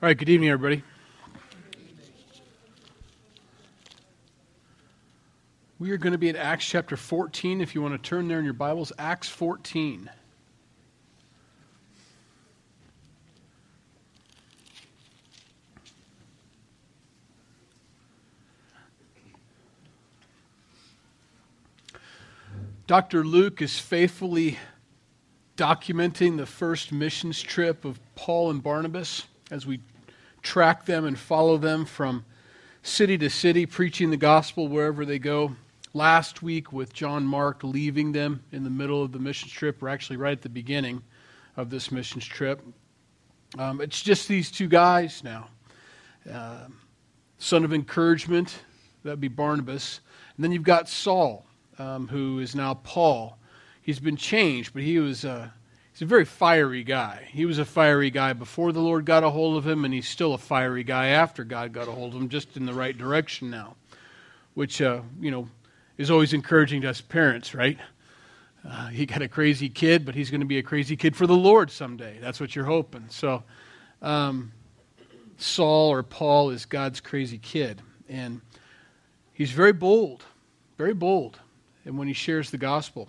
All right, good evening, everybody. We are going to be at Acts chapter 14. If you want to turn there in your Bibles, Acts 14. Dr. Luke is faithfully documenting the first missions trip of Paul and Barnabas as we track them and follow them from city to city, preaching the gospel wherever they go. Last week, with John Mark leaving them in the middle of the mission trip, or actually right at the beginning of this missions trip, um, it's just these two guys now. Uh, son of encouragement, that'd be Barnabas. And then you've got Saul, um, who is now Paul. He's been changed, but he was uh, He's a very fiery guy. He was a fiery guy before the Lord got a hold of him, and he's still a fiery guy after God got a hold of him, just in the right direction now, which, uh, you know, is always encouraging to us parents, right? Uh, he got a crazy kid, but he's going to be a crazy kid for the Lord someday. That's what you're hoping. So, um, Saul or Paul is God's crazy kid. And he's very bold, very bold, and when he shares the gospel.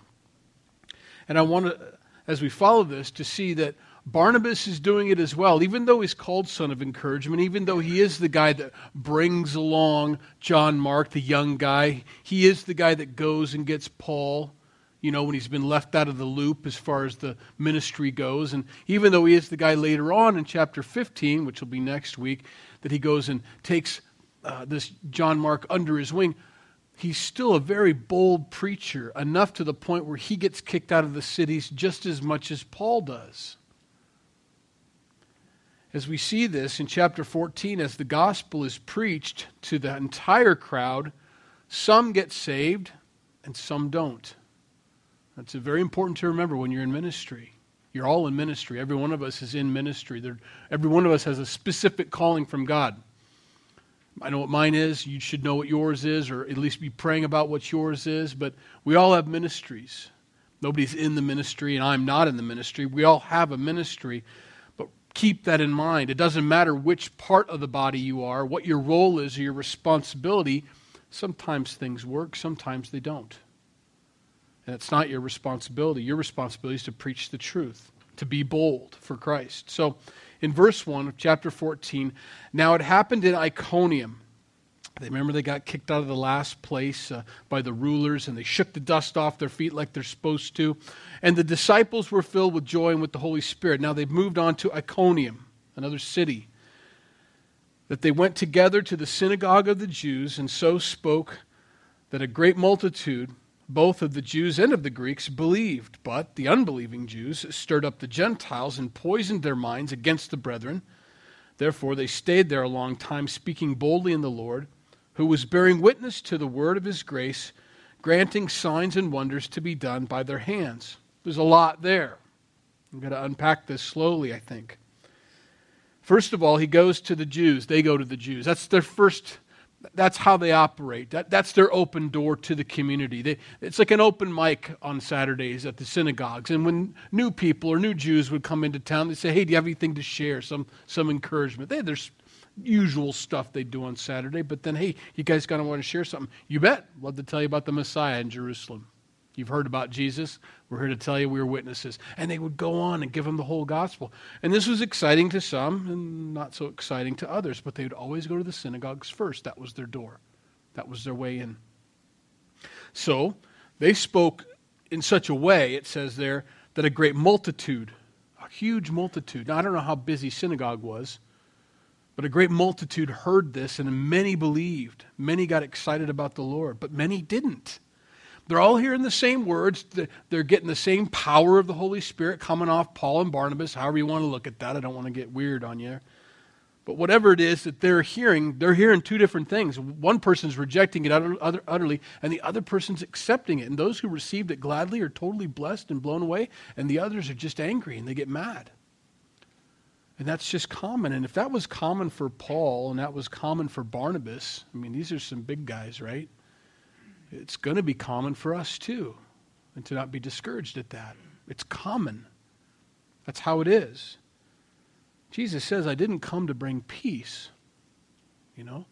And I want to as we follow this to see that Barnabas is doing it as well, even though he's called son of encouragement, even though he is the guy that brings along John Mark, the young guy. He is the guy that goes and gets Paul, you know, when he's been left out of the loop as far as the ministry goes. And even though he is the guy later on in chapter 15, which will be next week, that he goes and takes uh, this John Mark under his wing, he's still a very bold preacher, enough to the point where he gets kicked out of the cities just as much as Paul does. As we see this in chapter 14, as the gospel is preached to the entire crowd, some get saved and some don't. That's very important to remember when you're in ministry. You're all in ministry. Every one of us is in ministry. every one of us has a specific calling from God. I know what mine is. You should know what yours is, or at least be praying about what yours is. But we all have ministries. Nobody's in the ministry, and I'm not in the ministry. We all have a ministry. But keep that in mind. It doesn't matter which part of the body you are, what your role is, or your responsibility. Sometimes things work, sometimes they don't. And it's not your responsibility. Your responsibility is to preach the truth, to be bold for Christ. So, in verse 1 of chapter 14. Now it happened in Iconium. They remember they got kicked out of the last place uh, by the rulers and they shook the dust off their feet like they're supposed to. And the disciples were filled with joy and with the Holy Spirit. Now they've moved on to Iconium, another city. That they went together to the synagogue of the Jews and so spoke that a great multitude both of the Jews and of the Greeks believed, but the unbelieving Jews stirred up the Gentiles and poisoned their minds against the brethren. Therefore, they stayed there a long time, speaking boldly in the Lord, who was bearing witness to the word of his grace, granting signs and wonders to be done by their hands. There's a lot there. I'm going to unpack this slowly, I think. First of all, he goes to the Jews. They go to the Jews. That's their first that's how they operate. That, that's their open door to the community. They, it's like an open mic on Saturdays at the synagogues. And when new people or new Jews would come into town, they'd say, Hey, do you have anything to share? Some, some encouragement. They, there's usual stuff they do on Saturday, but then, hey, you guys got to want to share something. You bet. Love to tell you about the Messiah in Jerusalem. You've heard about Jesus. We're here to tell you we are witnesses. And they would go on and give them the whole gospel. And this was exciting to some and not so exciting to others, but they would always go to the synagogues first. That was their door, that was their way in. So they spoke in such a way, it says there, that a great multitude, a huge multitude, now I don't know how busy synagogue was, but a great multitude heard this, and many believed. Many got excited about the Lord, but many didn't. They're all hearing the same words. They're getting the same power of the Holy Spirit coming off Paul and Barnabas, however you want to look at that. I don't want to get weird on you. But whatever it is that they're hearing, they're hearing two different things. One person's rejecting it utterly, and the other person's accepting it. And those who received it gladly are totally blessed and blown away, and the others are just angry and they get mad. And that's just common. And if that was common for Paul and that was common for Barnabas, I mean, these are some big guys, right? It's going to be common for us too, and to not be discouraged at that. It's common. That's how it is. Jesus says, I didn't come to bring peace. You know?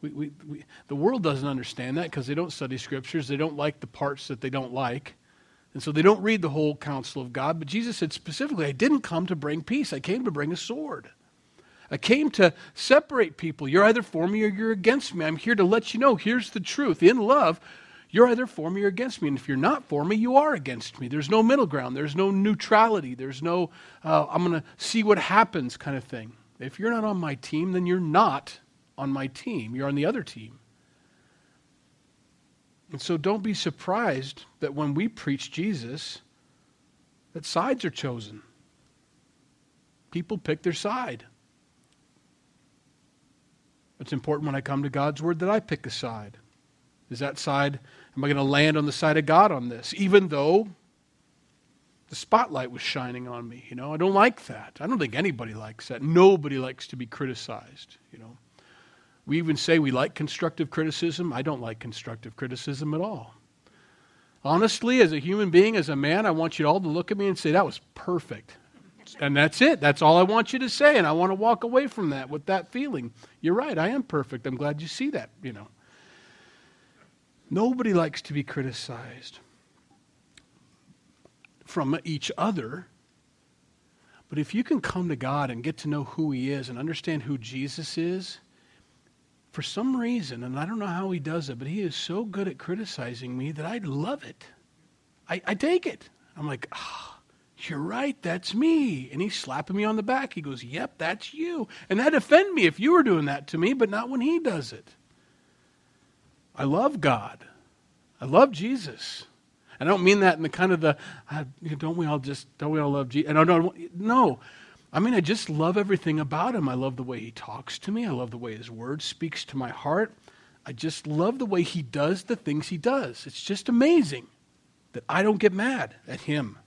We, we, we, the world doesn't understand that because they don't study scriptures. They don't like the parts that they don't like. And so they don't read the whole counsel of God. But Jesus said specifically, I didn't come to bring peace. I came to bring a sword. I came to separate people. You're either for me or you're against me. I'm here to let you know here's the truth. In love, you're either for me or against me. And if you're not for me, you are against me. There's no middle ground. There's no neutrality. There's no, uh, I'm going to see what happens kind of thing. If you're not on my team, then you're not on my team. You're on the other team. And so don't be surprised that when we preach Jesus, that sides are chosen. People pick their side. It's important when I come to God's word that I pick a side. Is that side, am I going to land on the side of God on this? Even though the spotlight was shining on me, you know, I don't like that. I don't think anybody likes that. Nobody likes to be criticized, you know. We even say we like constructive criticism. I don't like constructive criticism at all. Honestly, as a human being, as a man, I want you all to look at me and say, that was perfect. And that's it. That's all I want you to say. And I want to walk away from that with that feeling. You're right. I am perfect. I'm glad you see that, you know. Nobody likes to be criticized from each other. But if you can come to God and get to know who He is and understand who Jesus is, for some reason, and I don't know how He does it, but He is so good at criticizing me that I love it. I, I take it. I'm like, ah. Oh, you're right, that's me. And he's slapping me on the back. He goes, Yep, that's you. And that'd offend me if you were doing that to me, but not when he does it. I love God. I love Jesus. I don't mean that in the kind of the, uh, don't we all just, don't we all love Jesus? No, no, no. I mean, I just love everything about him. I love the way he talks to me. I love the way his word speaks to my heart. I just love the way he does the things he does. It's just amazing that I don't get mad at him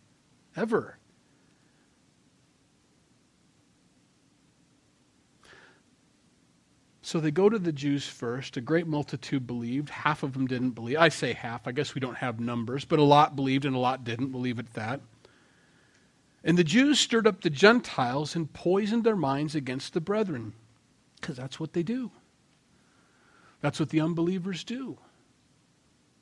ever. So they go to the Jews first. A great multitude believed. Half of them didn't believe. I say half. I guess we don't have numbers, but a lot believed and a lot didn't. We'll leave it at that. And the Jews stirred up the Gentiles and poisoned their minds against the brethren, because that's what they do. That's what the unbelievers do.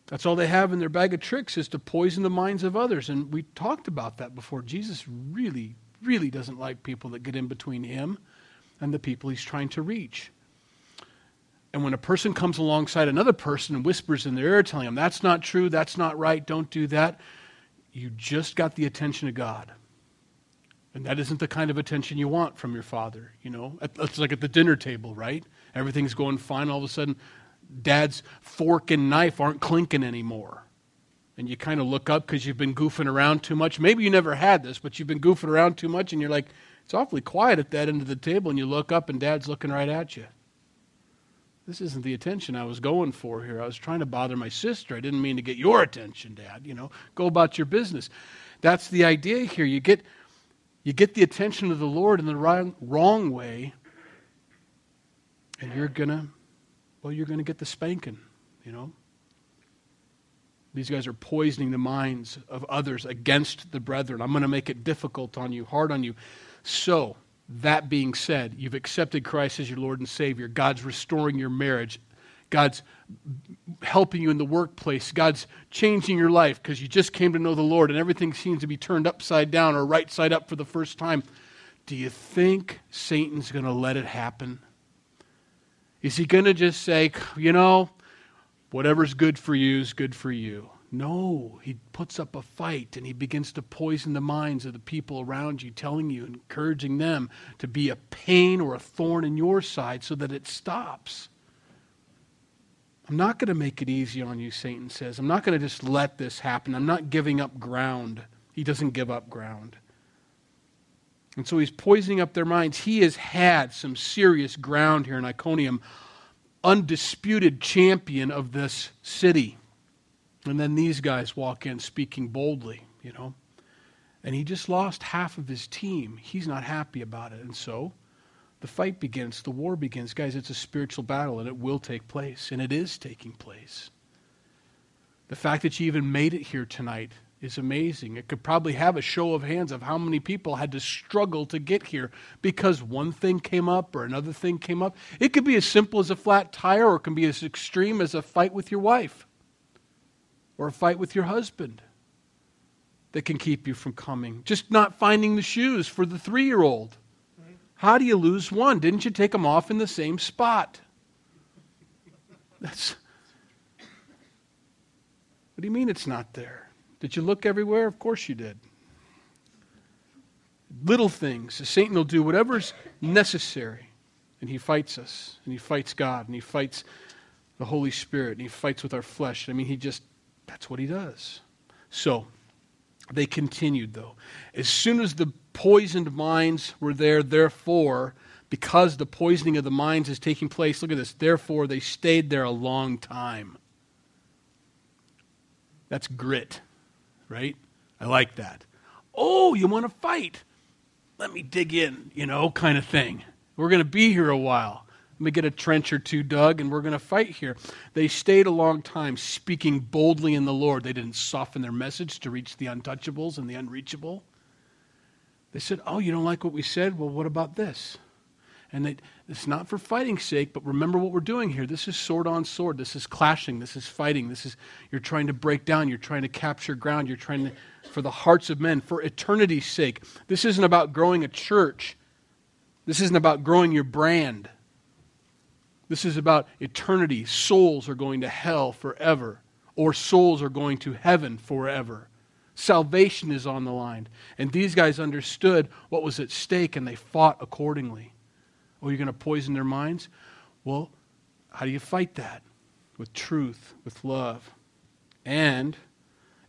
That's all they have in their bag of tricks is to poison the minds of others. And we talked about that before. Jesus really, really doesn't like people that get in between him and the people he's trying to reach. And when a person comes alongside another person and whispers in their ear, telling them, that's not true, that's not right, don't do that, you just got the attention of God. And that isn't the kind of attention you want from your father, you know? It's like at the dinner table, right? Everything's going fine. All of a sudden, dad's fork and knife aren't clinking anymore. And you kind of look up because you've been goofing around too much. Maybe you never had this, but you've been goofing around too much, and you're like, it's awfully quiet at that end of the table, and you look up, and dad's looking right at you this isn't the attention I was going for here. I was trying to bother my sister. I didn't mean to get your attention, Dad. You know, go about your business. That's the idea here. You get, you get the attention of the Lord in the wrong, wrong way, and you're going to, well, you're going to get the spanking, you know. These guys are poisoning the minds of others against the brethren. I'm going to make it difficult on you, hard on you. So, that being said, you've accepted Christ as your Lord and Savior. God's restoring your marriage. God's helping you in the workplace. God's changing your life because you just came to know the Lord and everything seems to be turned upside down or right side up for the first time. Do you think Satan's going to let it happen? Is he going to just say, you know, whatever's good for you is good for you? No, he puts up a fight and he begins to poison the minds of the people around you, telling you, encouraging them to be a pain or a thorn in your side so that it stops. I'm not going to make it easy on you, Satan says. I'm not going to just let this happen. I'm not giving up ground. He doesn't give up ground. And so he's poisoning up their minds. He has had some serious ground here in Iconium, undisputed champion of this city. And then these guys walk in speaking boldly, you know. And he just lost half of his team. He's not happy about it. And so the fight begins, the war begins. Guys, it's a spiritual battle and it will take place, and it is taking place. The fact that you even made it here tonight is amazing. It could probably have a show of hands of how many people had to struggle to get here because one thing came up or another thing came up. It could be as simple as a flat tire or it can be as extreme as a fight with your wife or a fight with your husband that can keep you from coming. Just not finding the shoes for the three year old. How do you lose one? Didn't you take them off in the same spot? That's. What do you mean it's not there? Did you look everywhere? Of course you did. Little things. Satan will do whatever's necessary. And he fights us. And he fights God. And he fights the Holy Spirit. And he fights with our flesh. I mean, he just, that's what he does. So, they continued, though. As soon as the poisoned minds were there, therefore, because the poisoning of the minds is taking place, look at this, therefore they stayed there a long time. That's grit right? I like that. Oh, you want to fight? Let me dig in, you know, kind of thing. We're going to be here a while. Let me get a trench or two dug, and we're going to fight here. They stayed a long time, speaking boldly in the Lord. They didn't soften their message to reach the untouchables and the unreachable. They said, Oh, you don't like what we said? Well, what about this? And they, it's not for fighting's sake, but remember what we're doing here. This is sword on sword. This is clashing. This is fighting. This is you're trying to break down. You're trying to capture ground. You're trying to for the hearts of men, for eternity's sake. This isn't about growing a church. This isn't about growing your brand. This is about eternity. Souls are going to hell forever, or souls are going to heaven forever. Salvation is on the line. And these guys understood what was at stake and they fought accordingly. Oh, you're going to poison their minds? Well, how do you fight that? With truth, with love. And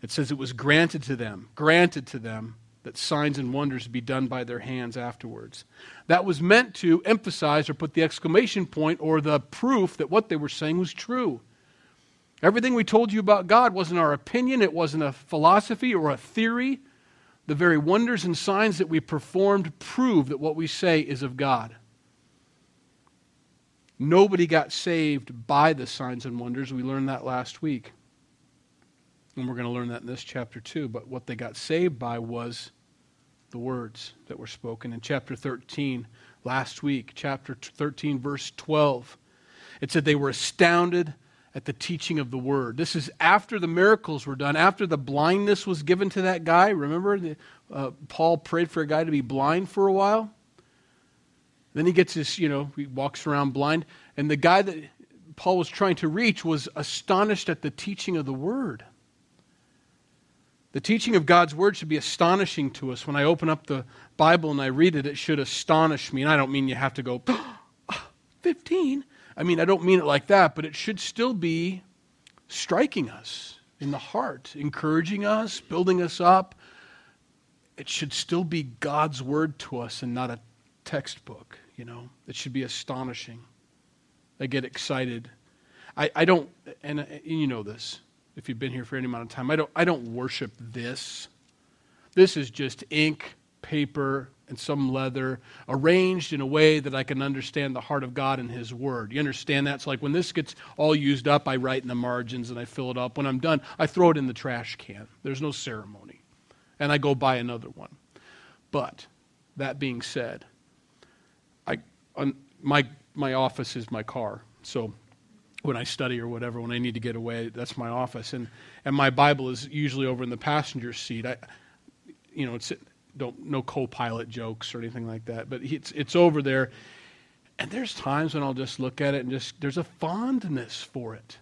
it says it was granted to them, granted to them that signs and wonders be done by their hands afterwards. That was meant to emphasize or put the exclamation point or the proof that what they were saying was true. Everything we told you about God wasn't our opinion, it wasn't a philosophy or a theory. The very wonders and signs that we performed prove that what we say is of God. Nobody got saved by the signs and wonders. We learned that last week. And we're going to learn that in this chapter too. But what they got saved by was the words that were spoken. In chapter 13, last week, chapter 13, verse 12, it said they were astounded at the teaching of the word. This is after the miracles were done, after the blindness was given to that guy. Remember, the, uh, Paul prayed for a guy to be blind for a while? Then he gets his, you know, he walks around blind. And the guy that Paul was trying to reach was astonished at the teaching of the word. The teaching of God's word should be astonishing to us. When I open up the Bible and I read it, it should astonish me. And I don't mean you have to go, ah, 15. I mean, I don't mean it like that, but it should still be striking us in the heart, encouraging us, building us up. It should still be God's word to us and not a textbook, you know. It should be astonishing. I get excited. I, I don't, and, and you know this if you've been here for any amount of time. I don't, I don't worship this. This is just ink, paper, and some leather arranged in a way that I can understand the heart of God and His Word. You understand that? So, like when this gets all used up, I write in the margins and I fill it up. When I'm done, I throw it in the trash can. There's no ceremony. And I go buy another one. But, that being said, on my my office is my car. So when I study or whatever, when I need to get away, that's my office. And and my Bible is usually over in the passenger seat. I, you know, it's don't no co-pilot jokes or anything like that, but it's it's over there. And there's times when I'll just look at it and just there's a fondness for it.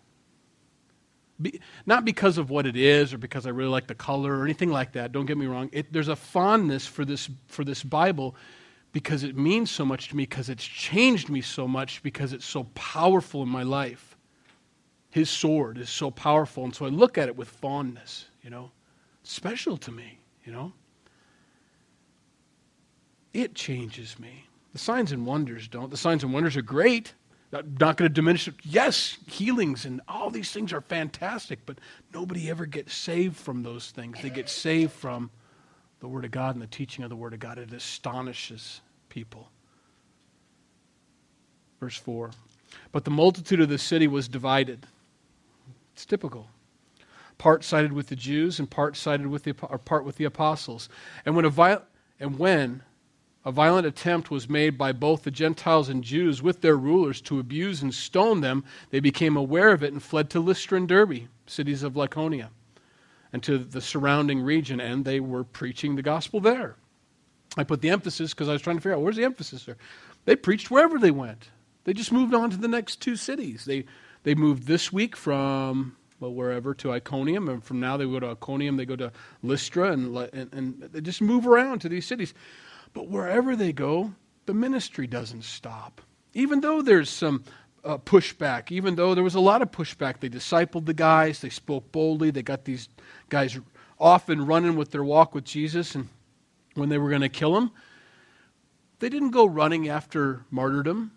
Be, not because of what it is or because I really like the color or anything like that. Don't get me wrong. It, there's a fondness for this for this Bible because it means so much to me, because it's changed me so much, because it's so powerful in my life. His sword is so powerful. And so I look at it with fondness, you know. special to me, you know. It changes me. The signs and wonders don't. The signs and wonders are great. Not going to diminish it. Yes, healings and all these things are fantastic, but nobody ever gets saved from those things. They get saved from the Word of God and the teaching of the Word of God. It astonishes people. Verse 4 But the multitude of the city was divided. It's typical. part sided with the Jews and part sided with the or part with the apostles. And when a viol- and when a violent attempt was made by both the Gentiles and Jews with their rulers to abuse and stone them, they became aware of it and fled to Lystra and Derbe, cities of Lycaonia, and to the surrounding region, and they were preaching the gospel there. I put the emphasis because I was trying to figure out where's the emphasis there. They preached wherever they went. They just moved on to the next two cities. They they moved this week from well wherever to Iconium, and from now they go to Iconium, they go to Lystra, and, and, and they just move around to these cities. But wherever they go, the ministry doesn't stop. Even though there's some uh, pushback, even though there was a lot of pushback, they discipled the guys, they spoke boldly, they got these guys off and running with their walk with Jesus, and when they were going to kill him, they didn't go running after martyrdom.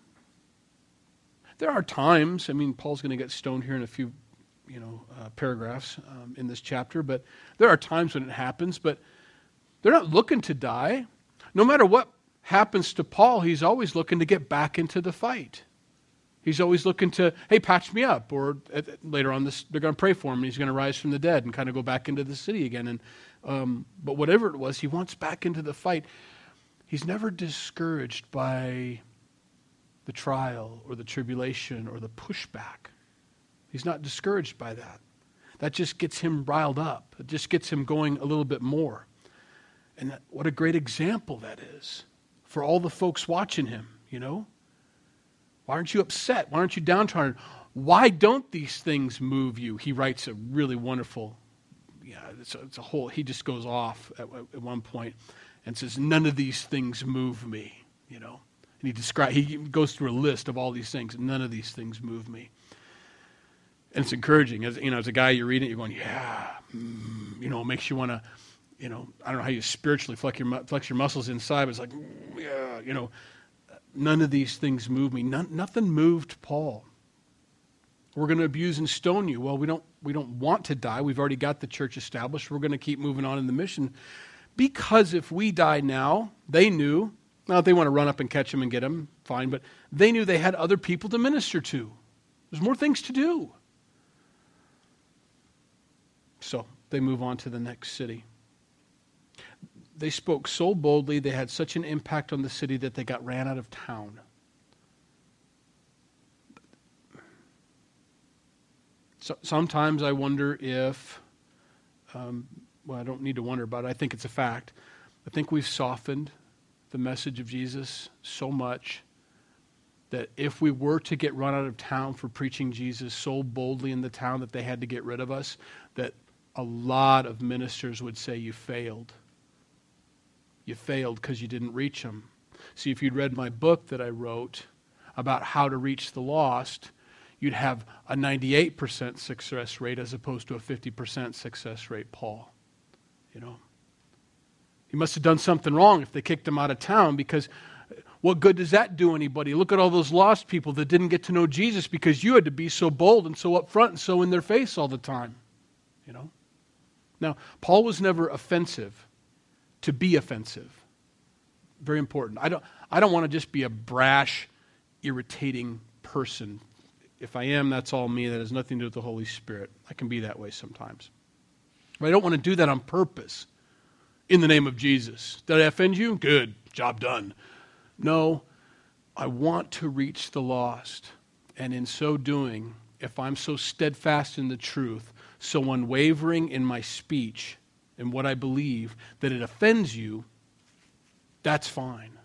There are times, I mean, Paul's going to get stoned here in a few you know, uh, paragraphs um, in this chapter, but there are times when it happens, but they're not looking to die. No matter what happens to Paul, he's always looking to get back into the fight. He's always looking to, hey, patch me up. Or at, later on, this, they're going to pray for him, and he's going to rise from the dead and kind of go back into the city again. And, um, but whatever it was, he wants back into the fight. He's never discouraged by the trial or the tribulation or the pushback. He's not discouraged by that. That just gets him riled up. It just gets him going a little bit more. And what a great example that is for all the folks watching him, you know? Why aren't you upset? Why aren't you downtrodden? Why don't these things move you? He writes a really wonderful, yeah, it's a, it's a whole, he just goes off at, at one point and says, None of these things move me, you know? And he describes, he goes through a list of all these things, and none of these things move me. And it's encouraging. As, you know, as a guy, you're reading it, you're going, yeah, mm, you know, it makes you want to, you know, I don't know how you spiritually flex your, flex your muscles inside, but it's like, mm, yeah, you know, none of these things move me. None, nothing moved Paul. We're going to abuse and stone you. Well, we don't, we don't want to die. We've already got the church established. We're going to keep moving on in the mission. Because if we die now, they knew, now if they want to run up and catch him and get him, fine, but they knew they had other people to minister to. There's more things to do. So they move on to the next city they spoke so boldly, they had such an impact on the city that they got ran out of town. So, sometimes I wonder if, um, well, I don't need to wonder about it. I think it's a fact. I think we've softened the message of Jesus so much that if we were to get run out of town for preaching Jesus so boldly in the town that they had to get rid of us, that a lot of ministers would say you failed you failed because you didn't reach them. See, if you'd read my book that I wrote about how to reach the lost, you'd have a 98% success rate as opposed to a 50% success rate, Paul. You know? He must have done something wrong if they kicked him out of town because uh, what good does that do anybody? Look at all those lost people that didn't get to know Jesus because you had to be so bold and so upfront and so in their face all the time. You know? Now, Paul was never offensive to be offensive. Very important. I don't, I don't want to just be a brash, irritating person. If I am, that's all me. That has nothing to do with the Holy Spirit. I can be that way sometimes. But I don't want to do that on purpose in the name of Jesus. Did I offend you? Good. Job done. No, I want to reach the lost. And in so doing, if I'm so steadfast in the truth, so unwavering in my speech, and what I believe, that it offends you, that's fine.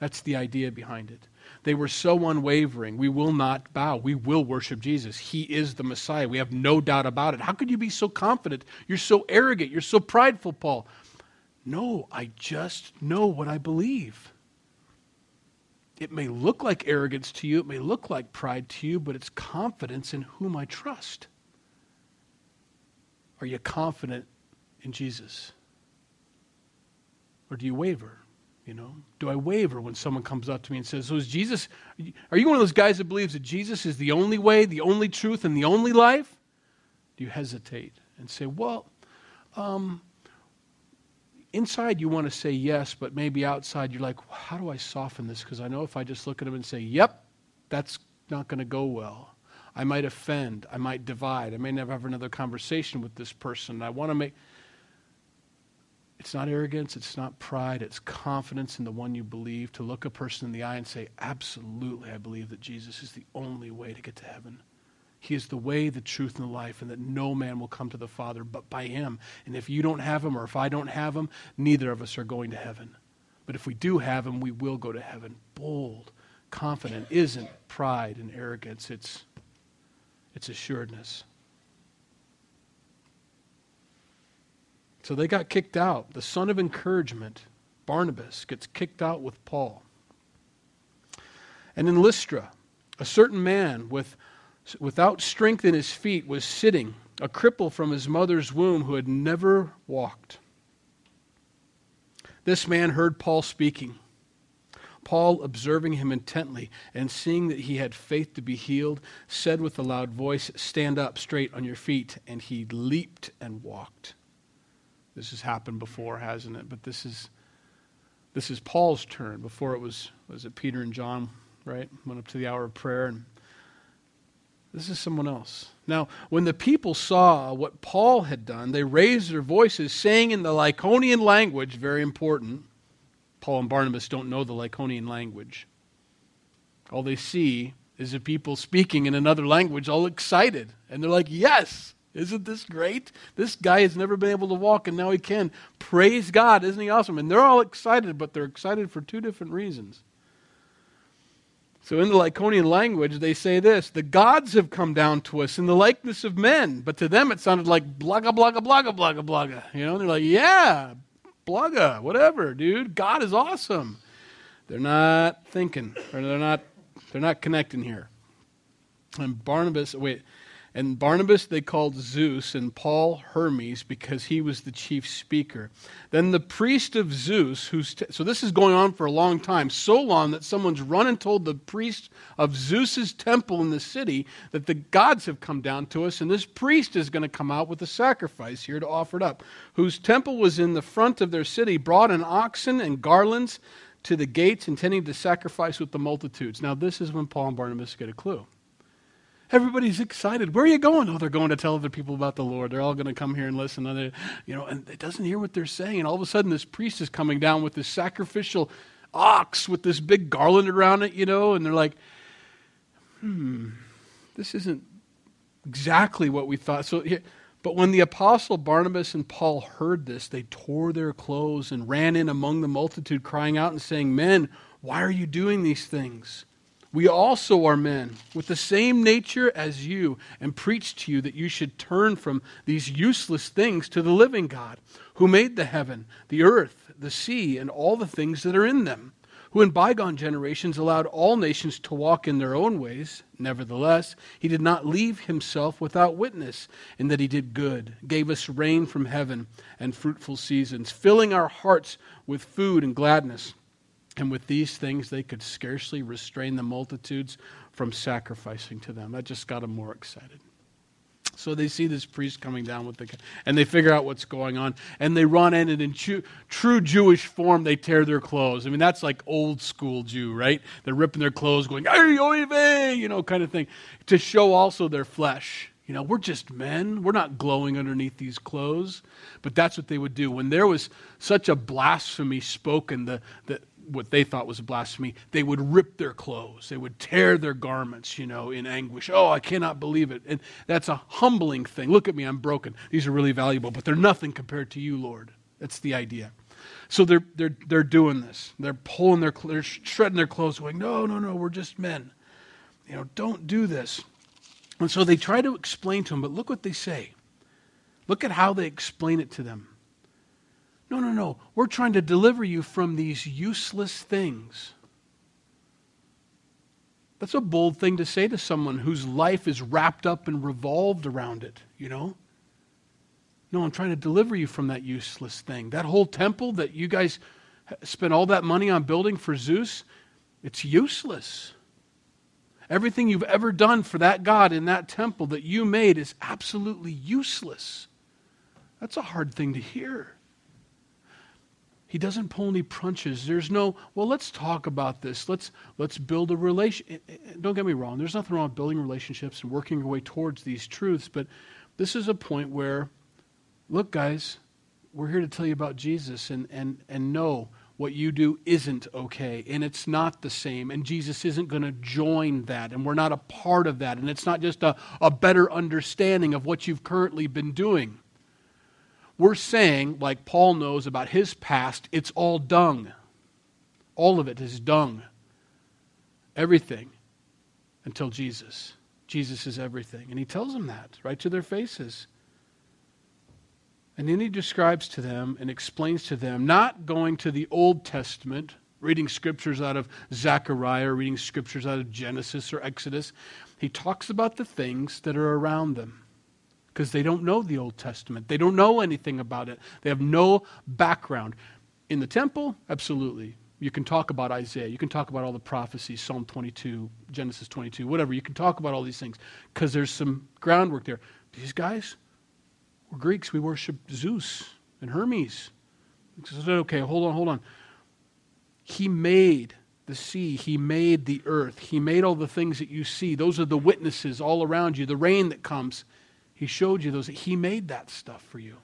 That's the idea behind it. They were so unwavering. We will not bow. We will worship Jesus. He is the Messiah. We have no doubt about it. How could you be so confident? You're so arrogant. You're so prideful, Paul. No, I just know what I believe. It may look like arrogance to you, it may look like pride to you, but it's confidence in whom I trust. Are you confident in Jesus? Or do you waver? You know, do I waver when someone comes up to me and says, So is Jesus, are you one of those guys that believes that Jesus is the only way, the only truth, and the only life? Do you hesitate and say, Well, um, inside you want to say yes, but maybe outside you're like, How do I soften this? Because I know if I just look at him and say, Yep, that's not going to go well. I might offend. I might divide. I may never have another conversation with this person. I want to make. It's not arrogance. It's not pride. It's confidence in the one you believe to look a person in the eye and say, Absolutely, I believe that Jesus is the only way to get to heaven. He is the way, the truth, and the life, and that no man will come to the Father but by him. And if you don't have him, or if I don't have him, neither of us are going to heaven. But if we do have him, we will go to heaven. Bold, confident isn't pride and arrogance, it's, it's assuredness. So they got kicked out. The son of encouragement, Barnabas, gets kicked out with Paul. And in Lystra, a certain man with, without strength in his feet was sitting, a cripple from his mother's womb who had never walked. This man heard Paul speaking. Paul, observing him intently and seeing that he had faith to be healed, said with a loud voice, Stand up straight on your feet. And he leaped and walked. This has happened before, hasn't it? But this is this is Paul's turn. Before it was was it Peter and John, right? Went up to the hour of prayer and this is someone else. Now, when the people saw what Paul had done, they raised their voices, saying in the Lycaonian language, very important. Paul and Barnabas don't know the Lycaonian language. All they see is the people speaking in another language, all excited. And they're like, Yes, isn't this great? This guy has never been able to walk, and now he can. Praise God. Isn't he awesome? And they're all excited, but they're excited for two different reasons. So, in the Lycaonian language, they say this The gods have come down to us in the likeness of men. But to them, it sounded like blaga, blaga, blaga, blaga, blaga. You know, they're like, Yeah, blaga, whatever, dude. God is awesome. They're not thinking, or they're not, they're not connecting here. And Barnabas, wait, and Barnabas they called Zeus, and Paul Hermes, because he was the chief speaker. Then the priest of Zeus, who's t- so this is going on for a long time, so long that someone's run and told the priest of Zeus's temple in the city that the gods have come down to us, and this priest is going to come out with a sacrifice here to offer it up. Whose temple was in the front of their city, brought an oxen and garlands to the gates, intending to sacrifice with the multitudes. Now, this is when Paul and Barnabas get a clue. Everybody's excited. Where are you going? Oh, they're going to tell other people about the Lord. They're all going to come here and listen. And you know, and it doesn't hear what they're saying. And all of a sudden, this priest is coming down with this sacrificial ox with this big garland around it, you know, and they're like, hmm, this isn't exactly what we thought. So, but when the apostle Barnabas and Paul heard this, they tore their clothes and ran in among the multitude, crying out and saying, Men, why are you doing these things? We also are men with the same nature as you, and preach to you that you should turn from these useless things to the living God, who made the heaven, the earth, the sea, and all the things that are in them, who in bygone generations allowed all nations to walk in their own ways. Nevertheless, he did not leave himself without witness, in that he did good, gave us rain from heaven and fruitful seasons, filling our hearts with food and gladness and with these things, they could scarcely restrain the multitudes from sacrificing to them. That just got them more excited. So they see this priest coming down with the, and they figure out what's going on, and they run in, and in true, Jewish form, they tear their clothes. I mean, that's like old school Jew, right? They're ripping their clothes, going, you know, kind of thing, to show also their flesh. You know, we're just men. We're not glowing underneath these clothes. But that's what they would do. When there was such a blasphemy spoken, the, the, what they thought was blasphemy, they would rip their clothes. They would tear their garments, you know, in anguish. Oh, I cannot believe it. And that's a humbling thing. Look at me, I'm broken. These are really valuable, but they're nothing compared to you, Lord. That's the idea. So they're, they're, they're doing this. They're pulling their, they're shredding their clothes, going, no, no, no, we're just men. You know, don't do this. And so they try to explain to him, but look what they say. Look at how they explain it to them. No, no, no. We're trying to deliver you from these useless things. That's a bold thing to say to someone whose life is wrapped up and revolved around it, you know? No, I'm trying to deliver you from that useless thing. That whole temple that you guys spent all that money on building for Zeus, it's useless. Everything you've ever done for that God in that temple that you made is absolutely useless. That's a hard thing to hear. He doesn't pull any punches. There's no, well, let's talk about this. Let's let's build a relation. Eh, eh, eh, don't get me wrong. There's nothing wrong with building relationships and working your way towards these truths, but this is a point where, look, guys, we're here to tell you about Jesus and and and know what you do isn't okay and it's not the same and jesus isn't going to join that and we're not a part of that and it's not just a, a better understanding of what you've currently been doing we're saying like paul knows about his past it's all dung. All of it is dung. Everything until jesus. Jesus is everything. And he tells them that right to their faces. And then he describes to them and explains to them, not going to the Old Testament, reading scriptures out of Zechariah, reading scriptures out of Genesis or Exodus. He talks about the things that are around them because they don't know the Old Testament. They don't know anything about it, they have no background. In the temple, absolutely. You can talk about Isaiah. You can talk about all the prophecies, Psalm 22, Genesis 22, whatever. You can talk about all these things because there's some groundwork there. These guys, we're Greeks. We worship Zeus and Hermes. Okay, hold on, hold on. He made the sea. He made the earth. He made all the things that you see. Those are the witnesses all around you, the rain that comes. He showed you those. He made that stuff for you.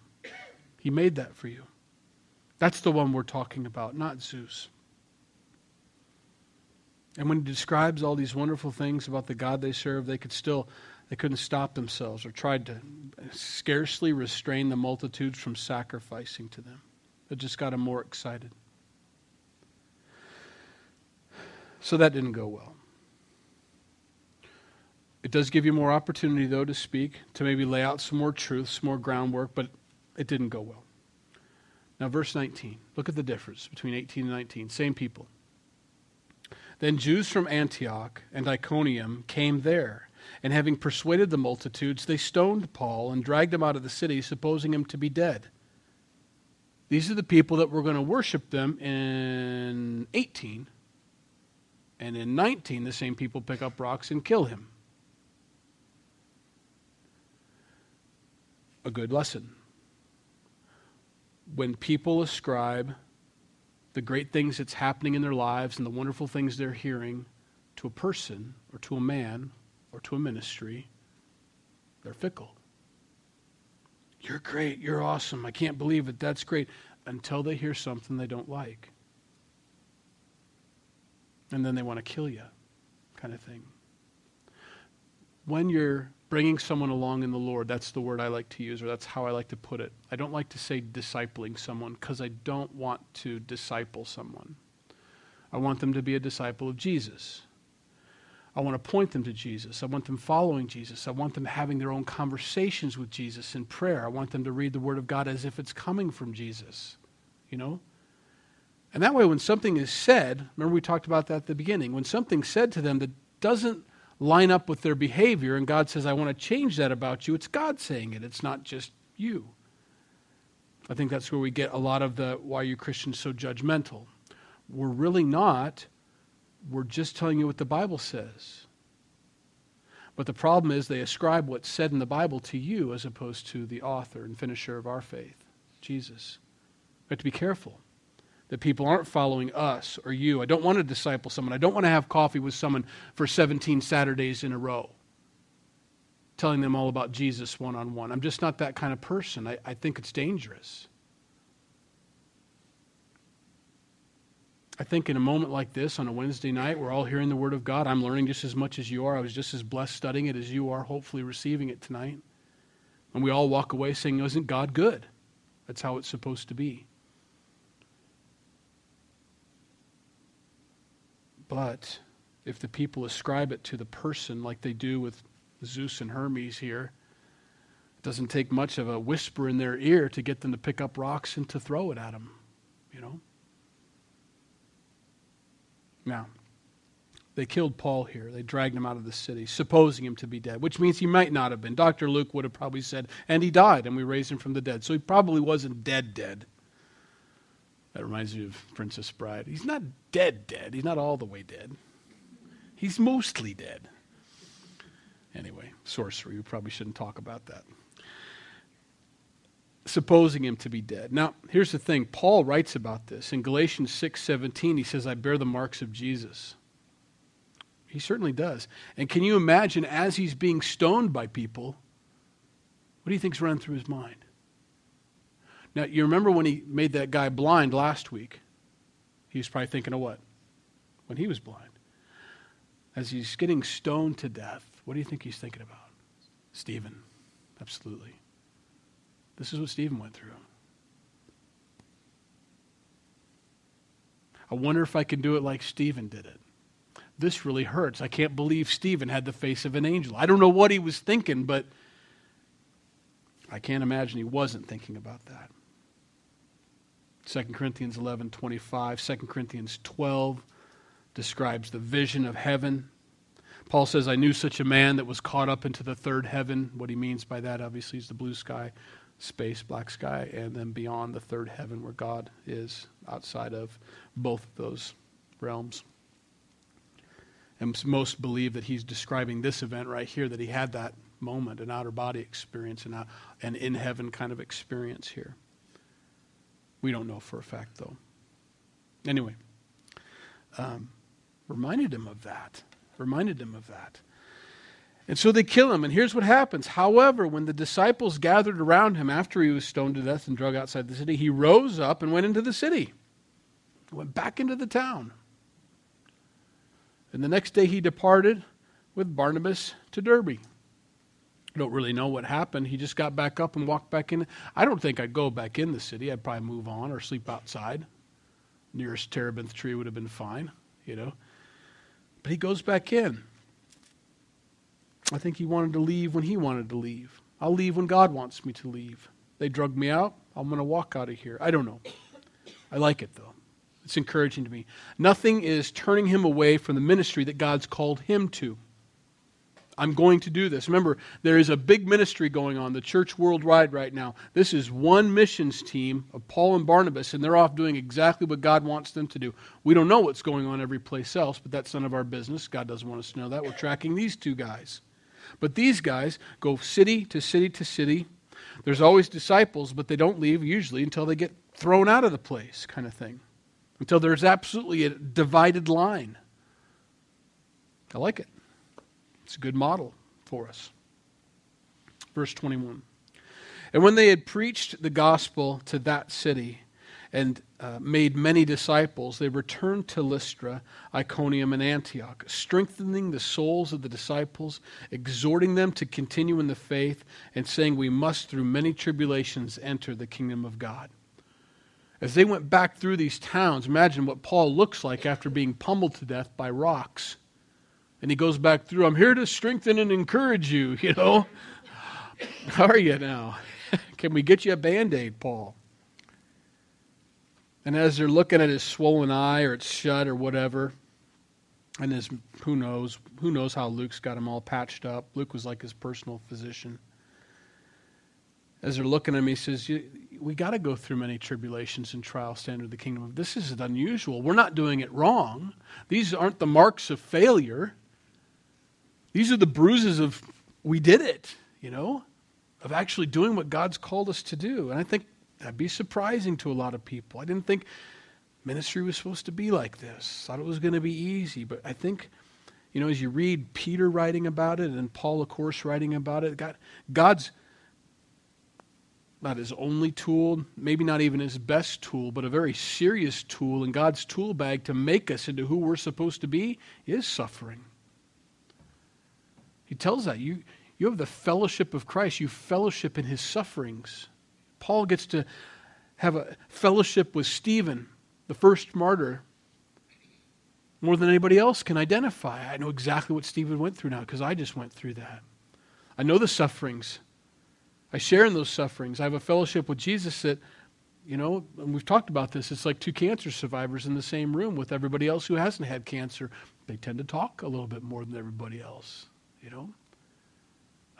He made that for you. That's the one we're talking about, not Zeus. And when he describes all these wonderful things about the God they serve, they could still they couldn't stop themselves or tried to scarcely restrain the multitudes from sacrificing to them. It just got them more excited. So that didn't go well. It does give you more opportunity, though, to speak, to maybe lay out some more truths, more groundwork, but it didn't go well. Now, verse 19. Look at the difference between 18 and 19. Same people. Then Jews from Antioch and Iconium came there and having persuaded the multitudes, they stoned Paul and dragged him out of the city, supposing him to be dead. These are the people that were going to worship them in 18. And in 19, the same people pick up rocks and kill him. A good lesson. When people ascribe the great things that's happening in their lives and the wonderful things they're hearing to a person or to a man or to a ministry, they're fickle. You're great. You're awesome. I can't believe it. That's great. Until they hear something they don't like. And then they want to kill you, kind of thing. When you're bringing someone along in the Lord, that's the word I like to use, or that's how I like to put it. I don't like to say discipling someone because I don't want to disciple someone. I want them to be a disciple of Jesus. I want to point them to Jesus. I want them following Jesus. I want them having their own conversations with Jesus in prayer. I want them to read the Word of God as if it's coming from Jesus, you know? And that way, when something is said, remember we talked about that at the beginning, when something's said to them that doesn't line up with their behavior, and God says, I want to change that about you, it's God saying it, it's not just you. I think that's where we get a lot of the why you Christians so judgmental. We're really not we're just telling you what the Bible says. But the problem is they ascribe what's said in the Bible to you as opposed to the author and finisher of our faith, Jesus. We have to be careful that people aren't following us or you. I don't want to disciple someone. I don't want to have coffee with someone for 17 Saturdays in a row, telling them all about Jesus one on one. I'm just not that kind of person. I, I think it's dangerous. I think in a moment like this on a Wednesday night, we're all hearing the Word of God. I'm learning just as much as you are. I was just as blessed studying it as you are, hopefully receiving it tonight. And we all walk away saying, Isn't God good? That's how it's supposed to be. But if the people ascribe it to the person like they do with Zeus and Hermes here, it doesn't take much of a whisper in their ear to get them to pick up rocks and to throw it at them, you know? Now, they killed Paul here. They dragged him out of the city, supposing him to be dead, which means he might not have been. Dr. Luke would have probably said, and he died, and we raised him from the dead. So he probably wasn't dead, dead. That reminds me of Princess Bride. He's not dead, dead. He's not all the way dead. He's mostly dead. Anyway, sorcery. We probably shouldn't talk about that. supposing him to be dead. Now, here's the thing. Paul writes about this. In Galatians 6:17, he says, "I bear the marks of Jesus." He certainly does. And can you imagine as he's being stoned by people, what do you think's running through his mind? Now, you remember when he made that guy blind last week? He was probably thinking of what? When he was blind. As he's getting stoned to death, what do you think he's thinking about? Stephen. Absolutely. This is what Stephen went through. I wonder if I can do it like Stephen did it. This really hurts. I can't believe Stephen had the face of an angel. I don't know what he was thinking, but I can't imagine he wasn't thinking about that. 2 Corinthians 11 25, 2 Corinthians 12 describes the vision of heaven. Paul says, I knew such a man that was caught up into the third heaven. What he means by that, obviously, is the blue sky, space, black sky, and then beyond the third heaven where God is outside of both of those realms. And most believe that he's describing this event right here, that he had that moment, an outer body experience, and an uh, in heaven kind of experience here. We don't know for a fact, though. Anyway, um, reminded him of that. Reminded him of that. And so they kill him, and here's what happens. However, when the disciples gathered around him after he was stoned to death and drug outside the city, he rose up and went into the city, went back into the town. And the next day he departed with Barnabas to Derbe. Don't really know what happened. He just got back up and walked back in. I don't think I'd go back in the city. I'd probably move on or sleep outside. Nearest terebinth tree would have been fine, you know. But he goes back in. I think he wanted to leave when he wanted to leave. I'll leave when God wants me to leave. They drug me out. I'm going to walk out of here. I don't know. I like it, though. It's encouraging to me. Nothing is turning him away from the ministry that God's called him to. I'm going to do this. Remember, there is a big ministry going on, the church worldwide right now. This is one missions team of Paul and Barnabas, and they're off doing exactly what God wants them to do. We don't know what's going on every place else, but that's none of our business. God doesn't want us to know that. We're tracking these two guys. But these guys go city to city to city. There's always disciples, but they don't leave usually until they get thrown out of the place, kind of thing. Until there's absolutely a divided line. I like it. It's a good model for us. Verse 21. And when they had preached the gospel to that city and uh, made many disciples, they returned to Lystra, Iconium, and Antioch, strengthening the souls of the disciples, exhorting them to continue in the faith, and saying, We must, through many tribulations, enter the kingdom of God. As they went back through these towns, imagine what Paul looks like after being pummeled to death by rocks and he goes back through, I'm here to strengthen and encourage you, you know. How are you now? Can we get you a band aid, Paul? And as they're looking at his swollen eye or it's shut or whatever, and his who knows, who knows how Luke's got him all patched up. Luke was like his personal physician. As they're looking at me, he says, We got to go through many tribulations and trials to enter the kingdom of this isn't unusual. We're not doing it wrong. These aren't the marks of failure. These are the bruises of we did it, you know, of actually doing what God's called us to do. And I think that'd be surprising to a lot of people. I didn't think ministry was supposed to be like this. Thought it was going to be easy, but I think you know, as you read Peter writing about it and Paul, of course, writing about it, God, God's not his only tool, maybe not even his best tool, but a very serious tool in God's tool bag to make us into who we're supposed to be is suffering. He tells that. You, you have the fellowship of Christ, you fellowship in his sufferings. Paul gets to have a fellowship with Stephen, the first martyr, more than anybody else can identify. I know exactly what Stephen went through now because I just went through that. I know the sufferings. I share in those sufferings. I have a fellowship with Jesus that, you know, and we've talked about this. It's like two cancer survivors in the same room with everybody else who hasn't had cancer. They tend to talk a little bit more than everybody else you know?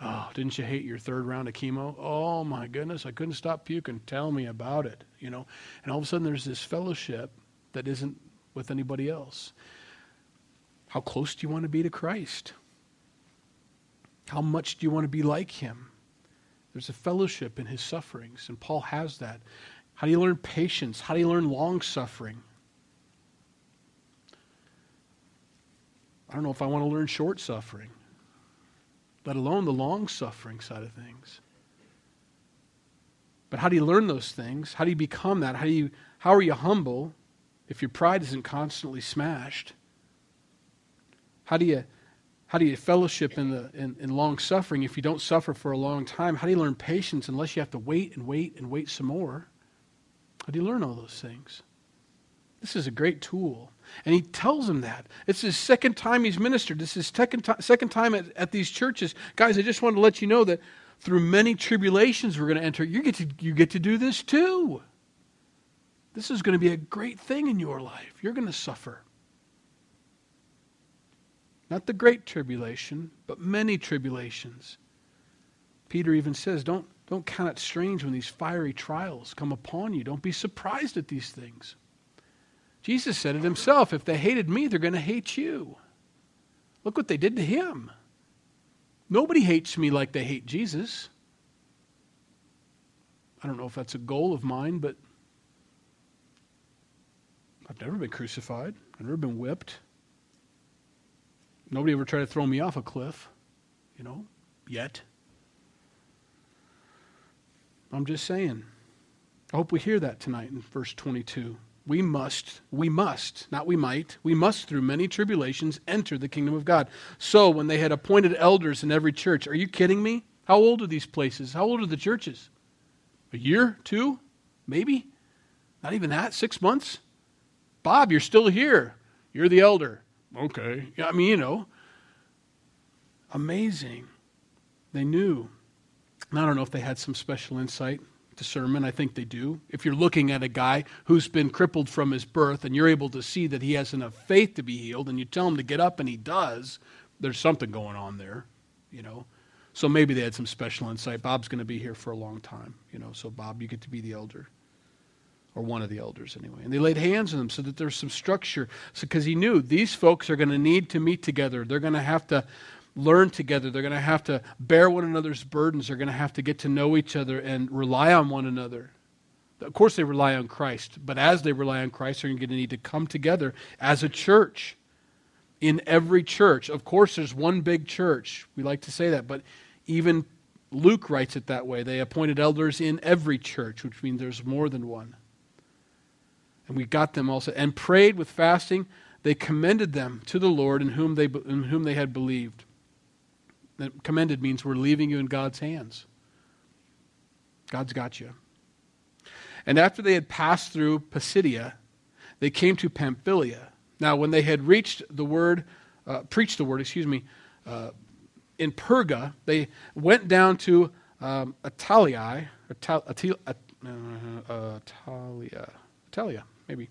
Oh, didn't you hate your third round of chemo? Oh my goodness, I couldn't stop puking. Tell me about it, you know? And all of a sudden there's this fellowship that isn't with anybody else. How close do you want to be to Christ? How much do you want to be like him? There's a fellowship in his sufferings, and Paul has that. How do you learn patience? How do you learn long suffering? I don't know if I want to learn short suffering, let alone the long suffering side of things. But how do you learn those things? How do you become that? How do you how are you humble if your pride isn't constantly smashed? How do you how do you fellowship in the in, in long suffering if you don't suffer for a long time? How do you learn patience unless you have to wait and wait and wait some more? How do you learn all those things? This is a great tool. And he tells them that. It's his second time he's ministered. This is his second, time, second time at, at these churches. Guys, I just wanted to let you know that through many tribulations we're going to enter, you get to, you get to do this too. This is going to be a great thing in your life. You're going to suffer. Not the great tribulation, but many tribulations. Peter even says, don't, don't count it strange when these fiery trials come upon you. Don't be surprised at these things. Jesus said it himself if they hated me, they're going to hate you. Look what they did to him. Nobody hates me like they hate Jesus. I don't know if that's a goal of mine, but I've never been crucified. I've never been whipped. Nobody ever tried to throw me off a cliff, you know, yet. I'm just saying. I hope we hear that tonight in verse 22 we must, we must, not we might, we must through many tribulations enter the kingdom of God. So when they had appointed elders in every church, are you kidding me? How old are these places? How old are the churches? A year? Two? Maybe? Not even that? Six months? Bob, you're still here. You're the elder. Okay. I mean, you know. Amazing. They knew. I don't know if they had some special insight discernment. I think they do. If you're looking at a guy who's been crippled from his birth and you're able to see that he has enough faith to be healed and you tell him to get up and he does, there's something going on there, you know. So maybe they had some special insight. Bob's going to be here for a long time, you know. So Bob, you get to be the elder or one of the elders anyway. And they laid hands on them so that there's some structure because so, he knew these folks are going to need to meet together. They're going to have to learn together. They're going to have to bear one another's burdens. They're going to have to get to know each other and rely on one another. Of course, they rely on Christ, but as they rely on Christ, they're going to need to come together as a church. In every church, of course, there's one big church. We like to say that, but even Luke writes it that way. They appointed elders in every church, which means there's more than one. And we got them also, and prayed with fasting. They commended them to the Lord in whom they, in whom they had believed. That commended means we're leaving you in God's hands. God's got you. And after they had passed through Pisidia, they came to Pamphylia. Now, when they had reached the word, uh, preached the word, excuse me, uh, in Perga, they went down to um, uh, Attalia, Attalia, maybe.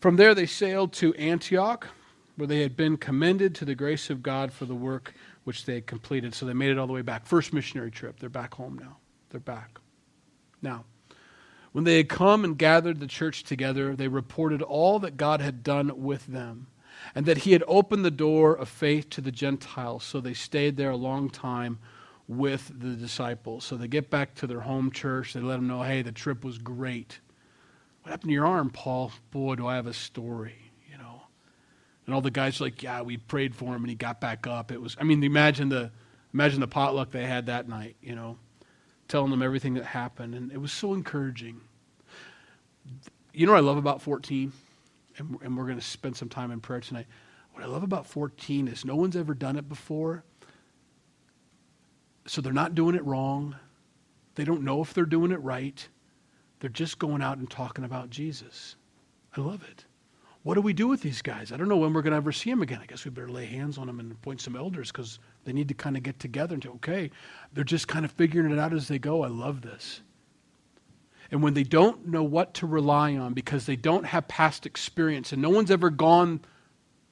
From there, they sailed to Antioch, where they had been commended to the grace of God for the work which they completed. So they made it all the way back. First missionary trip. They're back home now. They're back. Now, when they had come and gathered the church together, they reported all that God had done with them and that he had opened the door of faith to the Gentiles. So they stayed there a long time with the disciples. So they get back to their home church. They let them know, hey, the trip was great. What happened to your arm, Paul? Boy, do I have a story. And all the guys were like, yeah, we prayed for him and he got back up. It was, I mean, imagine the, imagine the potluck they had that night, you know, telling them everything that happened. And it was so encouraging. You know what I love about 14? And, and we're going to spend some time in prayer tonight. What I love about 14 is no one's ever done it before. So they're not doing it wrong. They don't know if they're doing it right. They're just going out and talking about Jesus. I love it what do we do with these guys? I don't know when we're going to ever see them again. I guess we better lay hands on them and appoint some elders because they need to kind of get together and say, okay, they're just kind of figuring it out as they go. I love this. And when they don't know what to rely on because they don't have past experience and no one's ever gone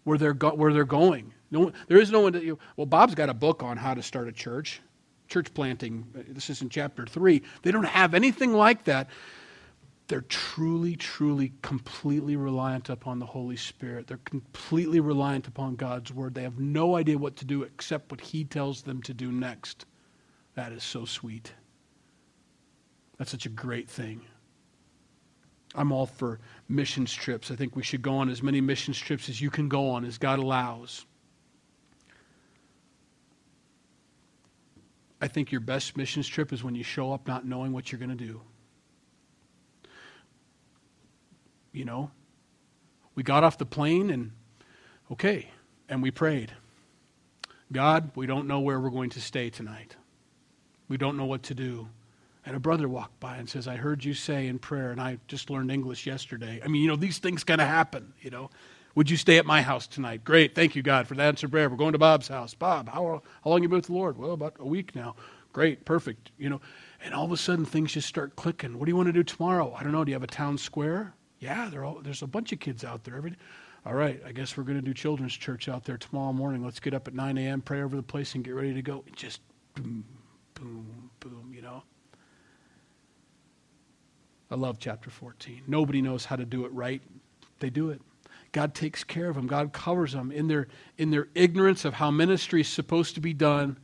where they're, go- where they're going. No, one, there is no one that you, well, Bob's got a book on how to start a church, church planting. This is in chapter three. They don't have anything like that they're truly, truly, completely reliant upon the Holy Spirit. They're completely reliant upon God's Word. They have no idea what to do except what He tells them to do next. That is so sweet. That's such a great thing. I'm all for missions trips. I think we should go on as many missions trips as you can go on, as God allows. I think your best missions trip is when you show up not knowing what you're going to do. You know, we got off the plane and, okay, and we prayed. God, we don't know where we're going to stay tonight. We don't know what to do. And a brother walked by and says, I heard you say in prayer, and I just learned English yesterday. I mean, you know, these things kind of happen, you know. Would you stay at my house tonight? Great. Thank you, God, for that answer prayer. We're going to Bob's house. Bob, how, how long you been with the Lord? Well, about a week now. Great. Perfect. You know, and all of a sudden things just start clicking. What do you want to do tomorrow? I don't know. Do you have a town square? Yeah, all, there's a bunch of kids out there. Every, all right, I guess we're going to do children's church out there tomorrow morning. Let's get up at 9 a.m., pray over the place, and get ready to go. just boom, boom, boom, you know. I love chapter 14. Nobody knows how to do it right. They do it. God takes care of them. God covers them in their in their ignorance of how ministry is supposed to be done.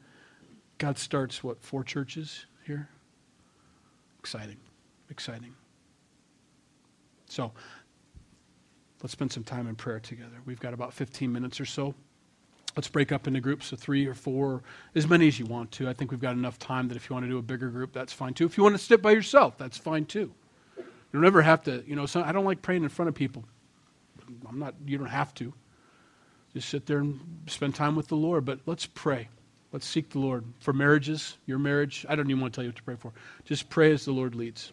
God starts what four churches here. Exciting, exciting. So let's spend some time in prayer together. We've got about 15 minutes or so. Let's break up into groups of three or four, as many as you want to. I think we've got enough time that if you want to do a bigger group, that's fine too. If you want to sit by yourself, that's fine too. You don't ever have to, you know, I don't like praying in front of people. I'm not, you don't have to. Just sit there and spend time with the Lord. But let's pray. Let's seek the Lord for marriages, your marriage. I don't even want to tell you what to pray for. Just pray as the Lord leads.